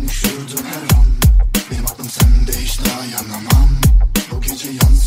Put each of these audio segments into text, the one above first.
Sen düşürdün her an. Benim aklım sende hiç dayanamam Bu gece yalnız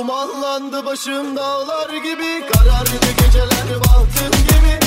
Dumanlandı başım dağlar gibi Karardı geceler bahtım gibi